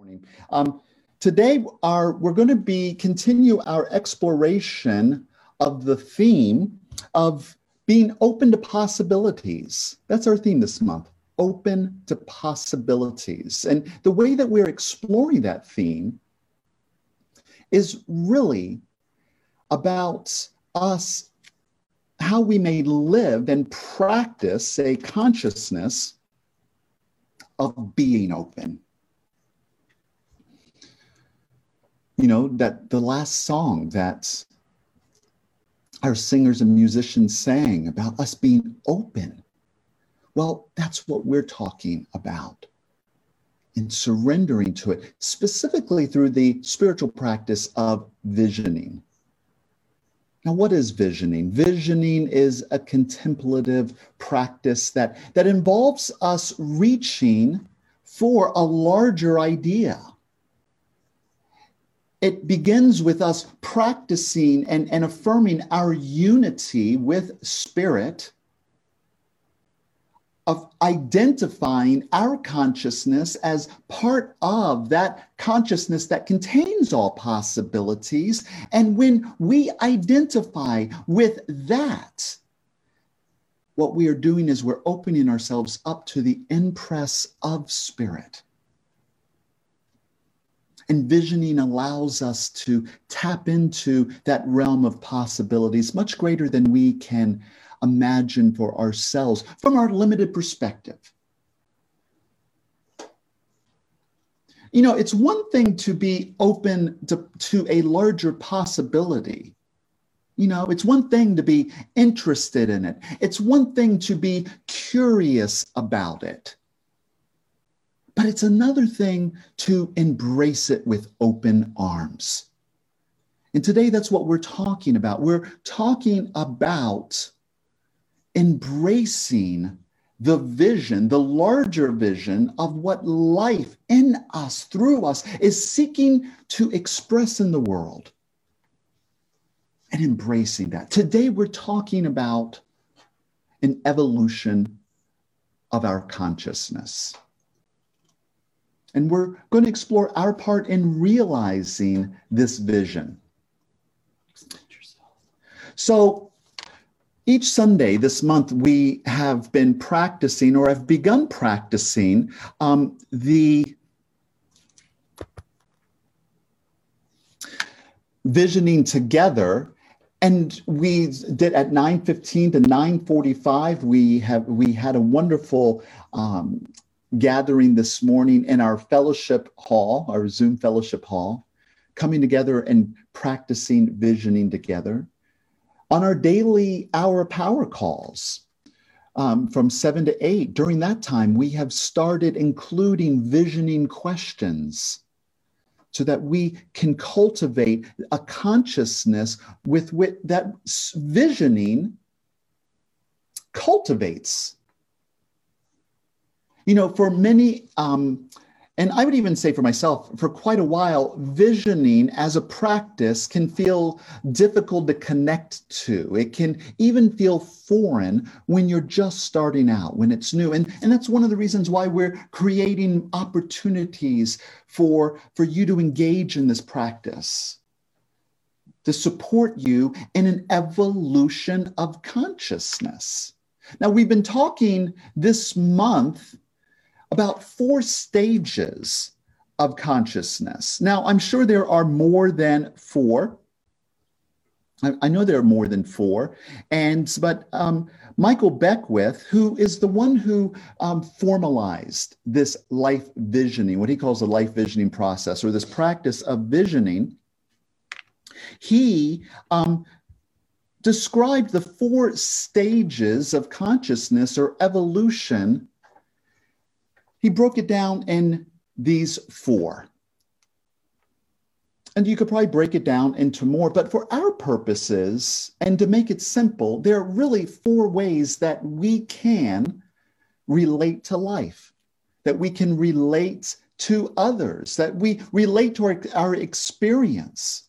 morning. Um, today, our, we're going to be continue our exploration of the theme of being open to possibilities. That's our theme this month open to possibilities. And the way that we're exploring that theme is really about us, how we may live and practice a consciousness of being open you know, that the last song that our singers and musicians sang about us being open. Well, that's what we're talking about and surrendering to it, specifically through the spiritual practice of visioning. Now, what is visioning? Visioning is a contemplative practice that, that involves us reaching for a larger idea it begins with us practicing and, and affirming our unity with spirit of identifying our consciousness as part of that consciousness that contains all possibilities. And when we identify with that, what we are doing is we're opening ourselves up to the impress of spirit. Envisioning allows us to tap into that realm of possibilities much greater than we can imagine for ourselves from our limited perspective. You know, it's one thing to be open to, to a larger possibility. You know, it's one thing to be interested in it. It's one thing to be curious about it. But it's another thing to embrace it with open arms. And today, that's what we're talking about. We're talking about embracing the vision, the larger vision of what life in us, through us, is seeking to express in the world and embracing that. Today, we're talking about an evolution of our consciousness. And we're going to explore our part in realizing this vision. So each Sunday this month, we have been practicing or have begun practicing um, the visioning together and we did at 9.15 to 9.45 we have we had a wonderful um, gathering this morning in our fellowship hall, our Zoom fellowship hall, coming together and practicing visioning together. On our daily hour power calls um, from seven to eight, during that time, we have started including visioning questions so that we can cultivate a consciousness with which that visioning cultivates you know, for many, um, and I would even say for myself, for quite a while, visioning as a practice can feel difficult to connect to. It can even feel foreign when you're just starting out, when it's new. And, and that's one of the reasons why we're creating opportunities for, for you to engage in this practice, to support you in an evolution of consciousness. Now, we've been talking this month about four stages of consciousness. Now, I'm sure there are more than four. I, I know there are more than four, and but um, Michael Beckwith, who is the one who um, formalized this life visioning, what he calls the life visioning process, or this practice of visioning, he um, described the four stages of consciousness or evolution he broke it down in these four. And you could probably break it down into more, but for our purposes and to make it simple, there are really four ways that we can relate to life, that we can relate to others, that we relate to our, our experience.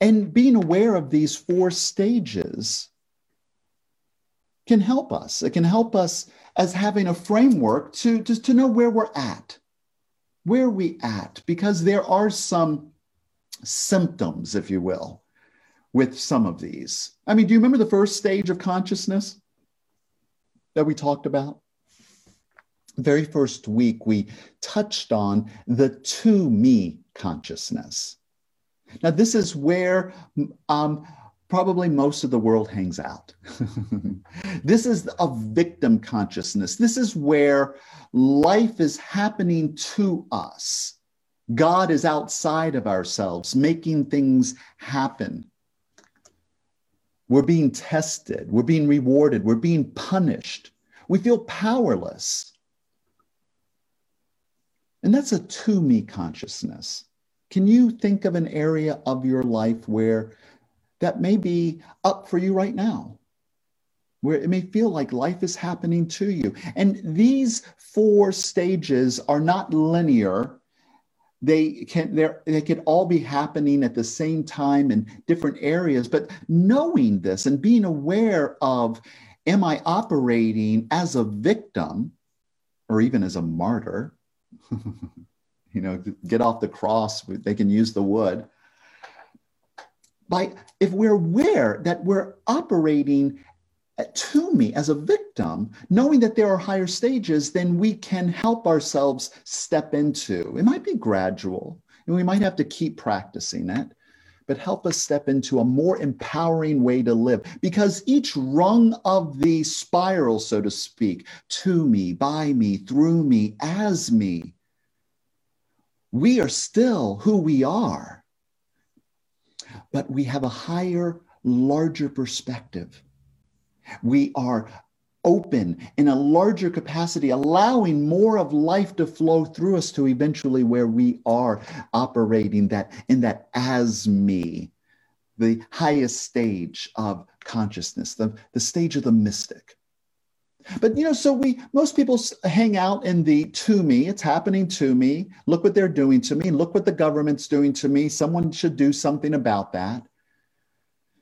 And being aware of these four stages can help us. It can help us as having a framework to just to know where we're at, where are we at? Because there are some symptoms, if you will, with some of these. I mean, do you remember the first stage of consciousness that we talked about? very first week, we touched on the to me consciousness. Now, this is where um, probably most of the world hangs out. this is a victim consciousness. This is where life is happening to us. God is outside of ourselves, making things happen. We're being tested, we're being rewarded, we're being punished. We feel powerless. And that's a to me consciousness. Can you think of an area of your life where that may be up for you right now? Where it may feel like life is happening to you. And these four stages are not linear. They can they could all be happening at the same time in different areas, but knowing this and being aware of am I operating as a victim or even as a martyr? you know, get off the cross, they can use the wood. By if we're aware that we're operating uh, to me as a victim, knowing that there are higher stages, then we can help ourselves step into. It might be gradual, and we might have to keep practicing it, but help us step into a more empowering way to live. Because each rung of the spiral, so to speak, to me, by me, through me, as me, we are still who we are, but we have a higher, larger perspective. We are open in a larger capacity, allowing more of life to flow through us to eventually where we are operating that in that as me, the highest stage of consciousness, the, the stage of the mystic. But you know, so we most people hang out in the to me, it's happening to me. Look what they're doing to me. Look what the government's doing to me. Someone should do something about that.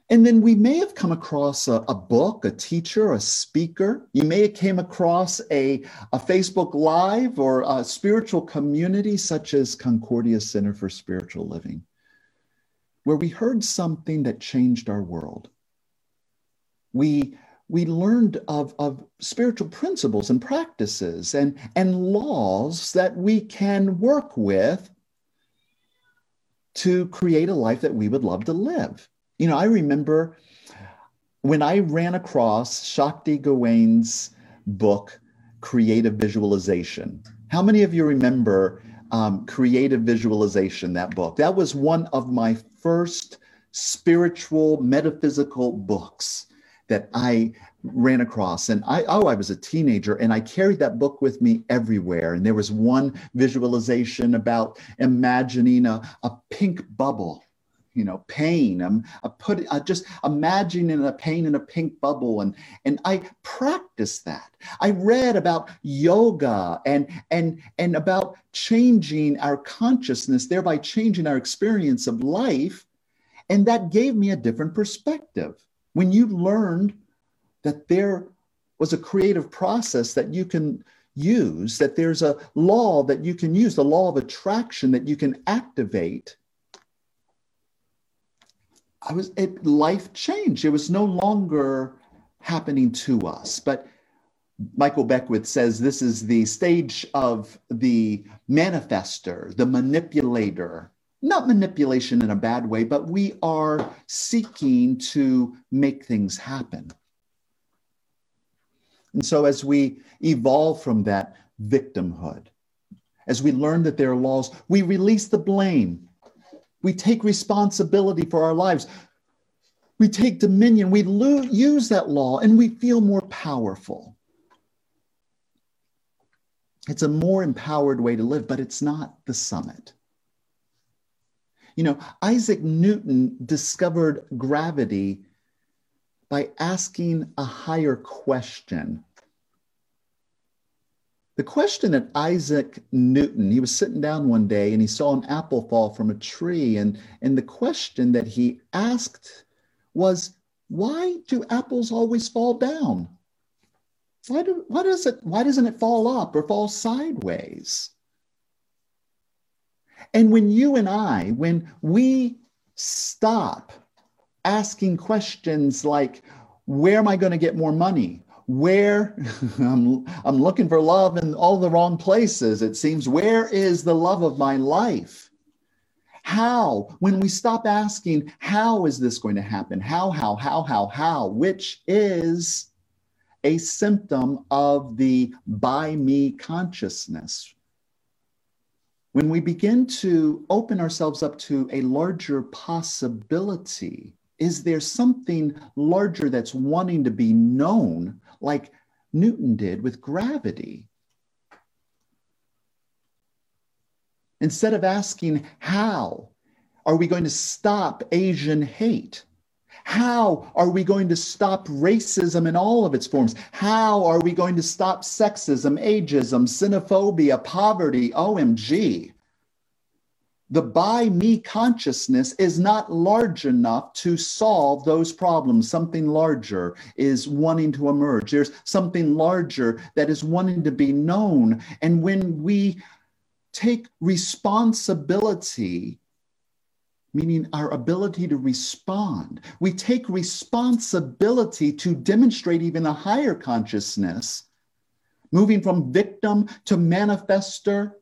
And then we may have come across a, a, book, a teacher, a speaker. You may have came across a, a Facebook Live or a spiritual community such as Concordia Center for Spiritual Living, where we heard something that changed our world. We we learned of, of spiritual principles and practices and, and laws that we can work with to create a life that we would love to live. You know, I remember when I ran across Shakti Gawain's book, Creative Visualization. How many of you remember um, Creative Visualization, that book? That was one of my first spiritual, metaphysical books that I ran across. And I, oh, I was a teenager and I carried that book with me everywhere. And there was one visualization about imagining a, a pink bubble. You know, pain. I'm I put I just imagining a pain in a pink bubble, and and I practiced that. I read about yoga and and and about changing our consciousness, thereby changing our experience of life, and that gave me a different perspective when you learned that there was a creative process that you can use, that there's a law that you can use, the law of attraction that you can activate. I was it, life changed. It was no longer happening to us. But Michael Beckwith says this is the stage of the manifester, the manipulator, not manipulation in a bad way, but we are seeking to make things happen. And so, as we evolve from that victimhood, as we learn that there are laws, we release the blame. We take responsibility for our lives. We take dominion. We lo- use that law and we feel more powerful. It's a more empowered way to live, but it's not the summit. You know, Isaac Newton discovered gravity by asking a higher question. The question that Isaac Newton, he was sitting down one day and he saw an apple fall from a tree. And, and the question that he asked was, why do apples always fall down? Why, do, why, does it, why doesn't it fall up or fall sideways? And when you and I, when we stop asking questions like, where am I going to get more money? Where I'm, I'm looking for love in all the wrong places. It seems, where is the love of my life? How, when we stop asking, how is this going to happen? How, how, how, how, how, which is a symptom of the by me consciousness. When we begin to open ourselves up to a larger possibility, is there something larger that's wanting to be known, like Newton did with gravity? Instead of asking, how are we going to stop Asian hate? How are we going to stop racism in all of its forms? How are we going to stop sexism, ageism, xenophobia, poverty? OMG. The by me consciousness is not large enough to solve those problems. Something larger is wanting to emerge. There's something larger that is wanting to be known. And when we take responsibility, meaning our ability to respond, we take responsibility to demonstrate even a higher consciousness, moving from victim to manifester.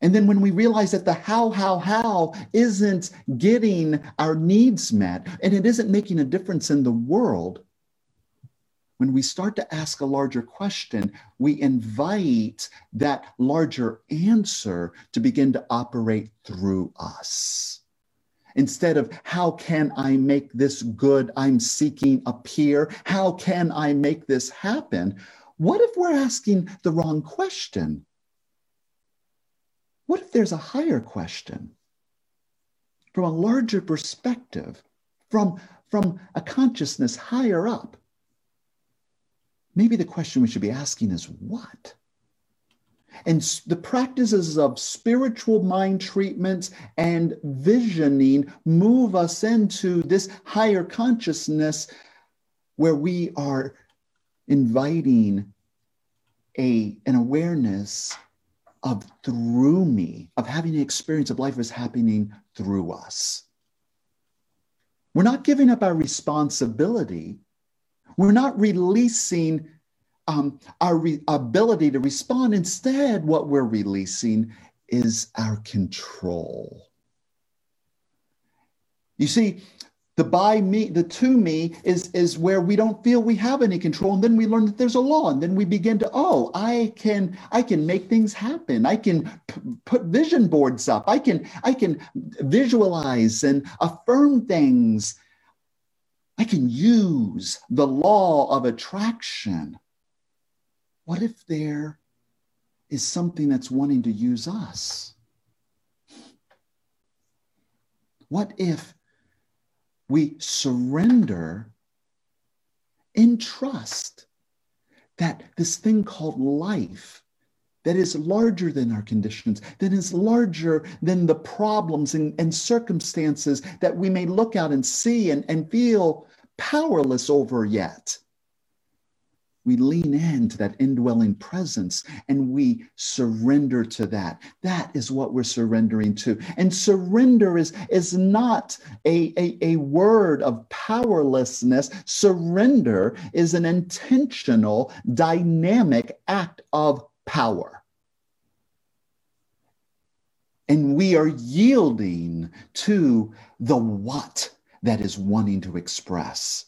And then when we realize that the how, how, how isn't getting our needs met and it isn't making a difference in the world, when we start to ask a larger question, we invite that larger answer to begin to operate through us. Instead of how can I make this good I'm seeking appear? How can I make this happen? What if we're asking the wrong question? What if there's a higher question? From a larger perspective, from, from a consciousness higher up, maybe the question we should be asking is what? And the practices of spiritual mind treatments and visioning move us into this higher consciousness where we are inviting a, an awareness of through me, of having the experience of life is happening through us. We're not giving up our responsibility we're not releasing um, our re- ability to respond. Instead, what we're releasing is our control. You see, the by me, the to me is, is where we don't feel we have any control. And then we learn that there's a law. And then we begin to, oh, I can, I can make things happen. I can p- put vision boards up. I can, I can visualize and affirm things I can use the law of attraction. What if there is something that's wanting to use us? What if we surrender in trust that this thing called life that is larger than our conditions, that is larger than the problems and, and circumstances that we may look out and see and, and feel powerless over yet. We lean into that indwelling presence and we surrender to that. That is what we're surrendering to. And surrender is, is not a, a, a word of powerlessness. Surrender is an intentional, dynamic act of power. And we are yielding to the what that is wanting to express.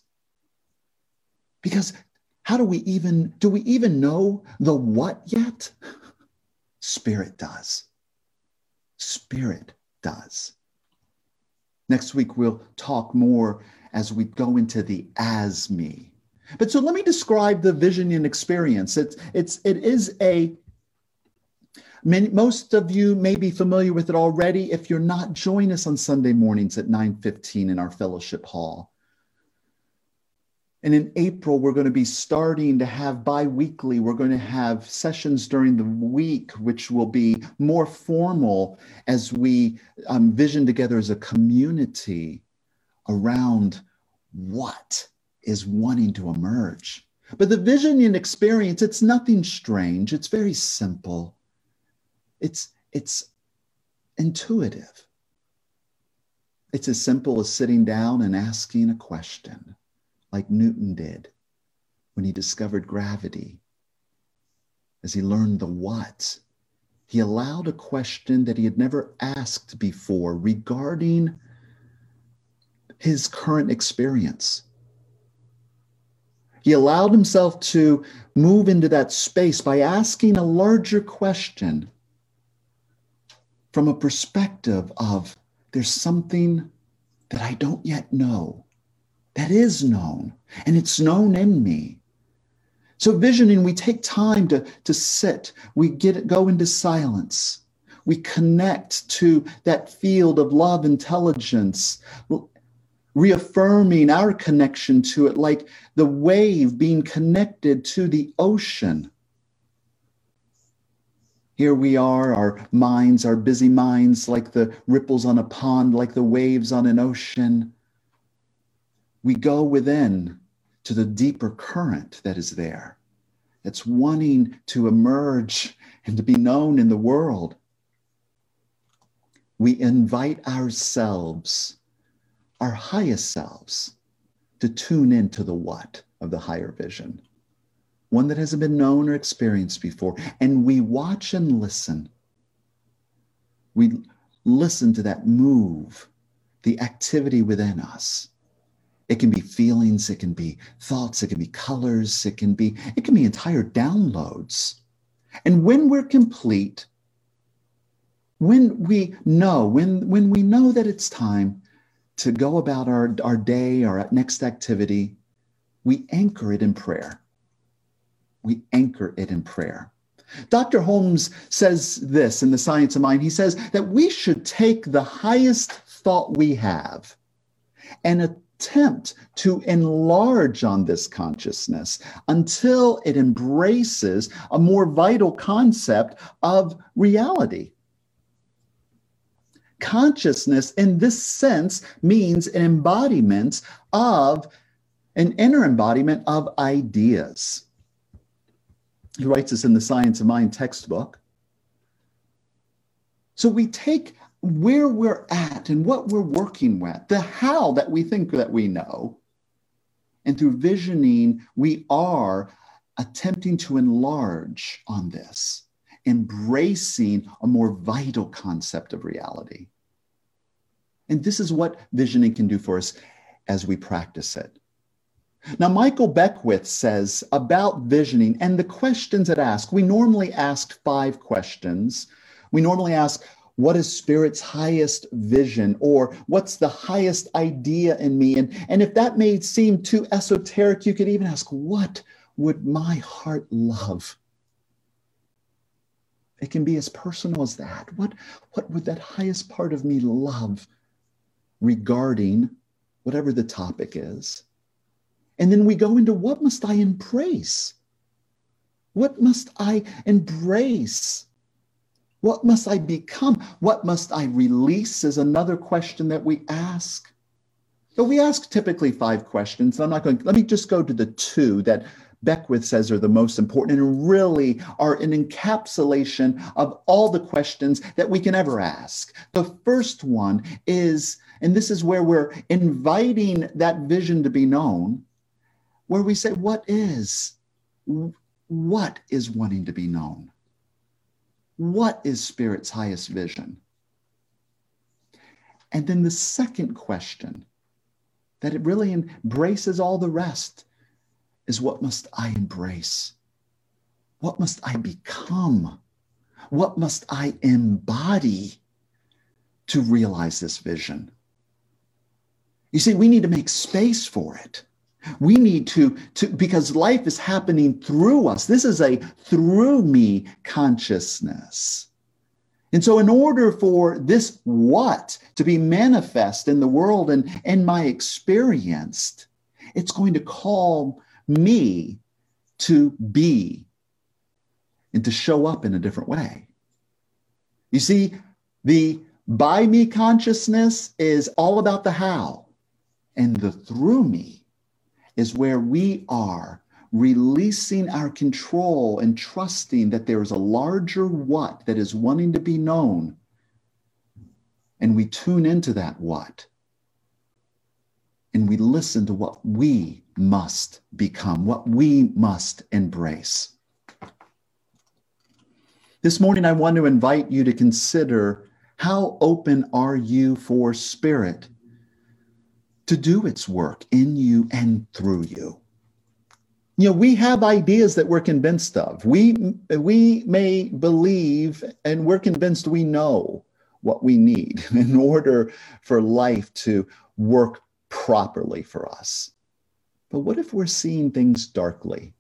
Because how do we even, do we even know the what yet? Spirit does. Spirit does. Next week, we'll talk more as we go into the as me. But so let me describe the visioning experience. It's, it's, it is a Many, most of you may be familiar with it already. If you're not, join us on Sunday mornings at 9:15 in our fellowship hall. And in April, we're going to be starting to have bi-weekly. We're going to have sessions during the week, which will be more formal as we um, vision together as a community around what is wanting to emerge. But the visioning experience, it's nothing strange. It's very simple it's it's intuitive. It's as simple as sitting down and asking a question, like Newton did when he discovered gravity. As he learned the what, he allowed a question that he had never asked before regarding his current experience. He allowed himself to move into that space by asking a larger question from a perspective of there's something that I don't yet know that is known, and it's known in me. So, visioning, we take time to, to sit, we get go into silence, we connect to that field of love intelligence, reaffirming our connection to it like the wave being connected to the ocean. Here we are, our minds, our busy minds, like the ripples on a pond, like the waves on an ocean. We go within to the deeper current that is there, that's wanting to emerge and to be known in the world. We invite ourselves, our highest selves, to tune into the what of the higher vision one that hasn't been known or experienced before. And we watch and listen. We listen to that move, the activity within us. It can be feelings, it can be thoughts, it can be colors, it can be it can be entire downloads. And when we're complete, when we know, when when we know that it's time to go about our, our day, our next activity, we anchor it in prayer we anchor it in prayer. Dr. Holmes says this in The Science of Mind. He says that we should take the highest thought we have and attempt to enlarge on this consciousness until it embraces a more vital concept of reality. Consciousness, in this sense, means an embodiment of an inner embodiment of ideas. He writes this in the Science of Mind textbook. So we take where we're at and what we're working with, the how that we think that we know. And through visioning, we are attempting to enlarge on this, embracing a more vital concept of reality. And this is what visioning can do for us as we practice it. Now, Michael Beckwith says about visioning and the questions it asks. We normally ask five questions. We normally ask, what is spirit's highest vision? Or what's the highest idea in me? And, and if that may seem too esoteric you could even ask what would my heart love? It can be as personal as that. What what would that highest part of me love regarding whatever the topic is? And then we go into what must I embrace? What must I embrace? What must I become? What must I release is another question that we ask. So we ask typically five questions. And I'm not going, let me just go to the two that Beckwith says are the most important and really are an encapsulation of all the questions that we can ever ask. The first one is, and this is where we're inviting that vision to be known, where we say, What is? What is wanting to be known? What is Spirit's highest vision? And then the second question that it really embraces all the rest is what must I embrace? What must I become? What must I embody to realize this vision? You see, we need to make space for it. We need to, to, because life is happening through us. This is a through me consciousness. And so, in order for this what to be manifest in the world and in my experience, it's going to call me to be and to show up in a different way. You see, the by me consciousness is all about the how, and the through me is where we are releasing our control and trusting that there is a larger what that is wanting to be known. And we tune into that what. And we listen to what we must become, what we must embrace. This morning, I want to invite you to consider how open are you for spirit to do its work in you and through you? You know, we have ideas that we're convinced of. We, we may believe and we're convinced we know what we need in order for life to work properly for us. But what if we're seeing things darkly?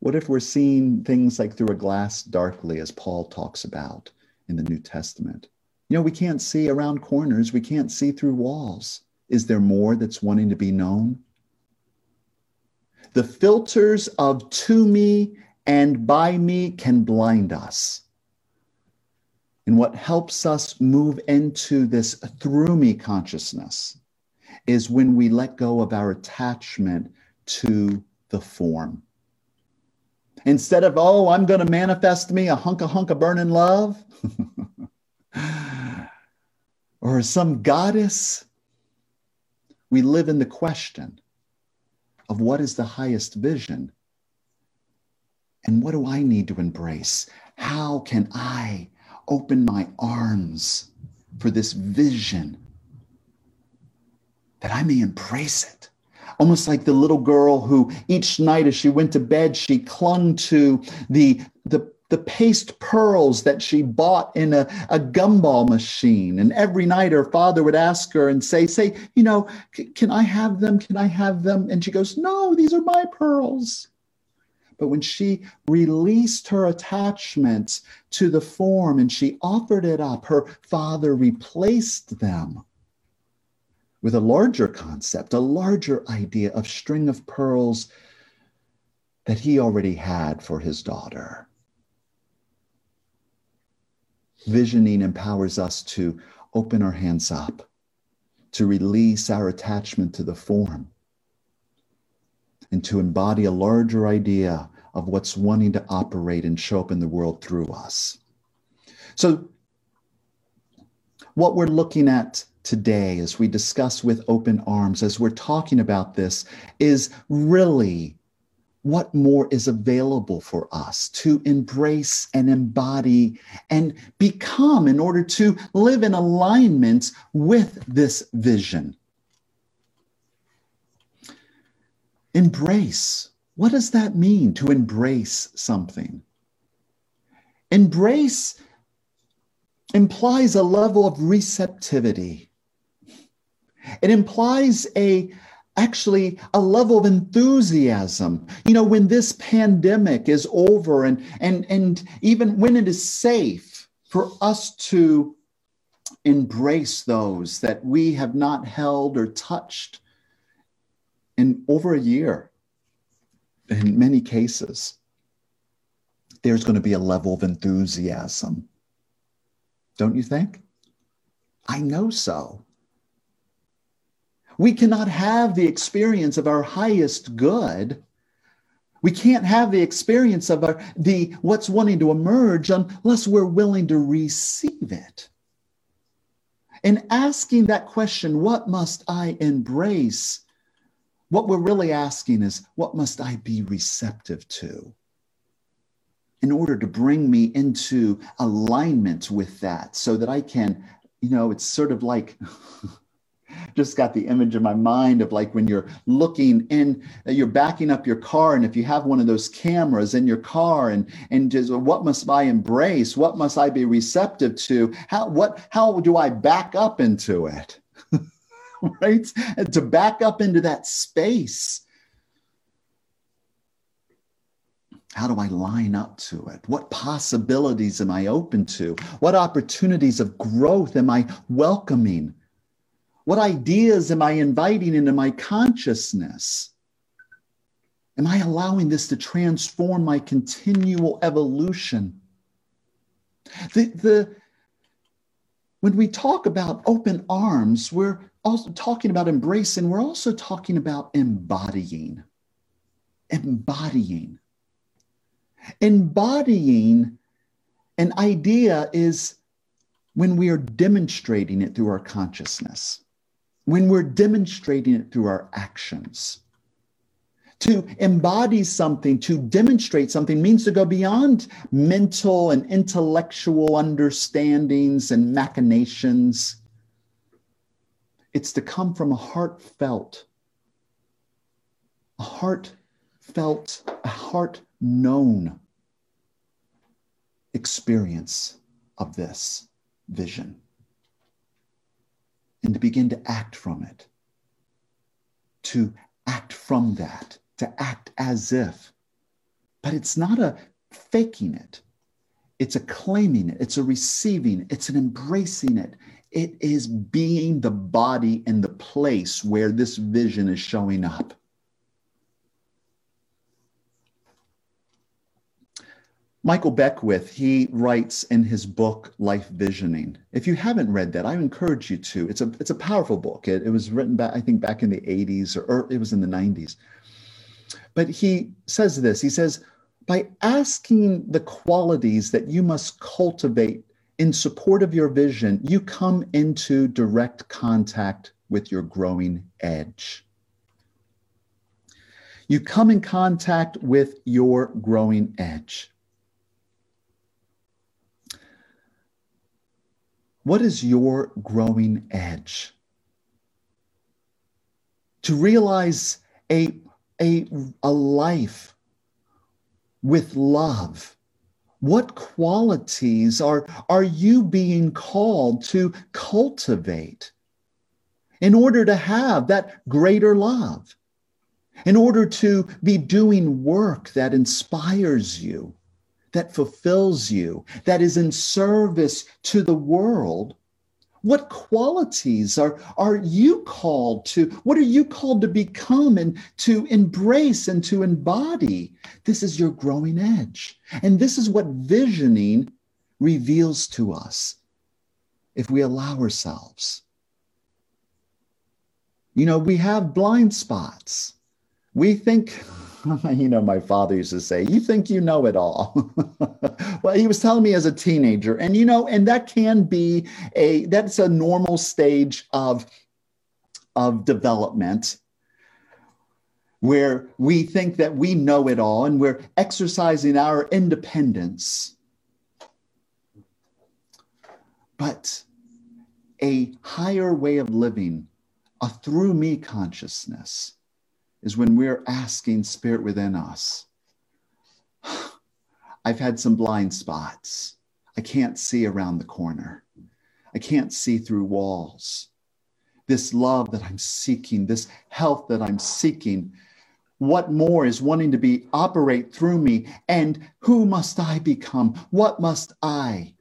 What if we're seeing things like through a glass darkly, as Paul talks about in the New Testament? You know, we can't see around corners, we can't see through walls. Is there more that's wanting to be known? The filters of to me and by me can blind us. And what helps us move into this through me consciousness is when we let go of our attachment to the form. Instead of, oh, I'm going to manifest me a hunk of hunk of burning love, or some goddess, we live in the question of what is the highest vision and what do I need to embrace? How can I open my arms for this vision that I may embrace it. Almost like the little girl who each night as she went to bed, she clung to the, the, the paste pearls that she bought in a, a gumball machine. And every night her father would ask her and say, say, you know, can I have them? Can I have them? And she goes, no, these are my pearls. But when she released her attachment to the form and she offered it up, her father replaced them with a larger concept, a larger idea of string of pearls that he already had for his daughter. Visioning empowers us to open our hands up, to release our attachment to the form, and to embody a larger idea of what's wanting to operate and show up in the world through us. So, what we're looking at today as we discuss with open arms, as we're talking about this, is really what more is available for us to embrace and embody and become in order to live in alignment with this vision. Embrace. What does that mean to embrace something? Embrace implies a level of receptivity it implies a actually a level of enthusiasm. You know when this pandemic is over and and and even when it is safe for us to embrace those that we have not held or touched in over a year in many cases there's going to be a level of enthusiasm. Don't you think? I know so we cannot have the experience of our highest good. We can't have the experience of our, the what's wanting to emerge unless we're willing to receive it. In asking that question, what must I embrace? What we're really asking is, what must I be receptive to? In order to bring me into alignment with that so that I can, you know, it's sort of like just got the image in my mind of like when you're looking in, uh, you're backing up your car, and if you have one of those cameras in your car, and and just what must I embrace? What must I be receptive to? How what how do I back up into it? right? And to back up into that space. How do I line up to it? What possibilities am I open to? What opportunities of growth am I welcoming? What ideas am I inviting into my consciousness? Am I allowing this to transform my continual evolution? The, the, when we talk about open arms, we're also talking about embracing, we're also talking about embodying. Embodying. Embodying an idea is when we are demonstrating it through our consciousness, when we're demonstrating it through our actions. To embody something, to demonstrate something means to go beyond mental and intellectual understandings and machinations. It's to come from a heartfelt, a heartfelt, a heart known experience of this vision and to begin to act from it, to act from that, to act as if. But it's not a faking it, it's a claiming it, it's a receiving, it's an embracing it. It is being the body and the place where this vision is showing up. Michael Beckwith, he writes in his book Life Visioning. If you haven't read that, I encourage you to. It's a it's a powerful book. It, it was written back, I think, back in the 80s or, or it was in the 90s. But he says this. He says, by asking the qualities that you must cultivate in support of your vision, you come into direct contact with your growing edge. You come in contact with your growing edge. What is your growing edge? To realize a, a, a life with love. What qualities are, are you being called to cultivate in order to have that greater love? In order to be doing work that inspires you? That fulfills you, that is in service to the world, what qualities are, are you called to? What are you called to become and to embrace and to embody? This is your growing edge. And this is what visioning reveals to us if we allow ourselves. You know, we have blind spots. We think, you know, my father used to say, You think you know it all. well, he was telling me as a teenager, and you know, and that can be a that's a normal stage of of development where we think that we know it all and we're exercising our independence. But a higher way of living, a through me consciousness, is when we're asking Spirit within us. I've had some blind spots. I can't see around the corner. I can't see through walls. This love that I'm seeking, this health that I'm seeking, what more is wanting to be operate through me? And who must I become? What must I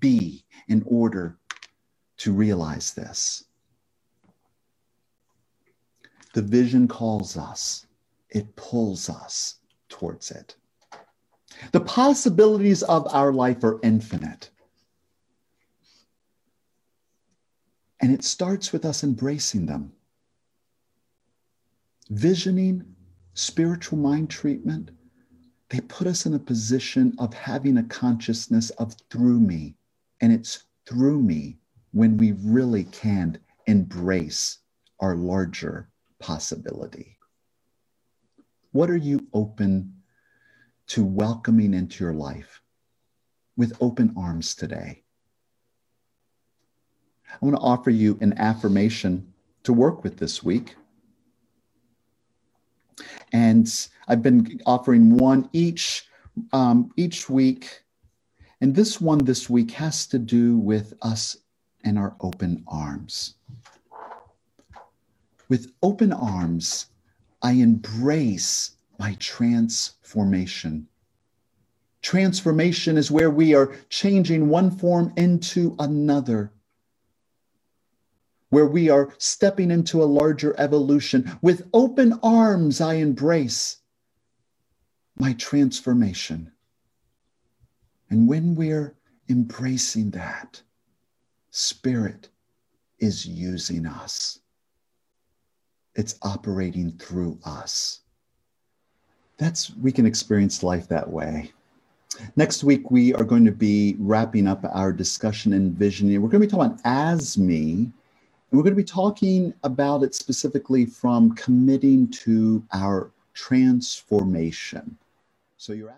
be in order to realize this? The vision calls us, it pulls us towards it. The possibilities of our life are infinite. And it starts with us embracing them. Visioning, spiritual mind treatment, they put us in a position of having a consciousness of through me. And it's through me when we really can embrace our larger possibility? What are you open to welcoming into your life with open arms today? I want to offer you an affirmation to work with this week. And I've been offering one each um, each week. And this one this week has to do with us and our open arms. With open arms, I embrace my transformation. Transformation is where we are changing one form into another, where we are stepping into a larger evolution. With open arms, I embrace my transformation. And when we're embracing that, Spirit is using us it's operating through us. That's we can experience life that way. Next week, we are going to be wrapping up our discussion and visioning. We're going to be talking about as me, and we're going to be talking about it specifically from committing to our transformation. So you're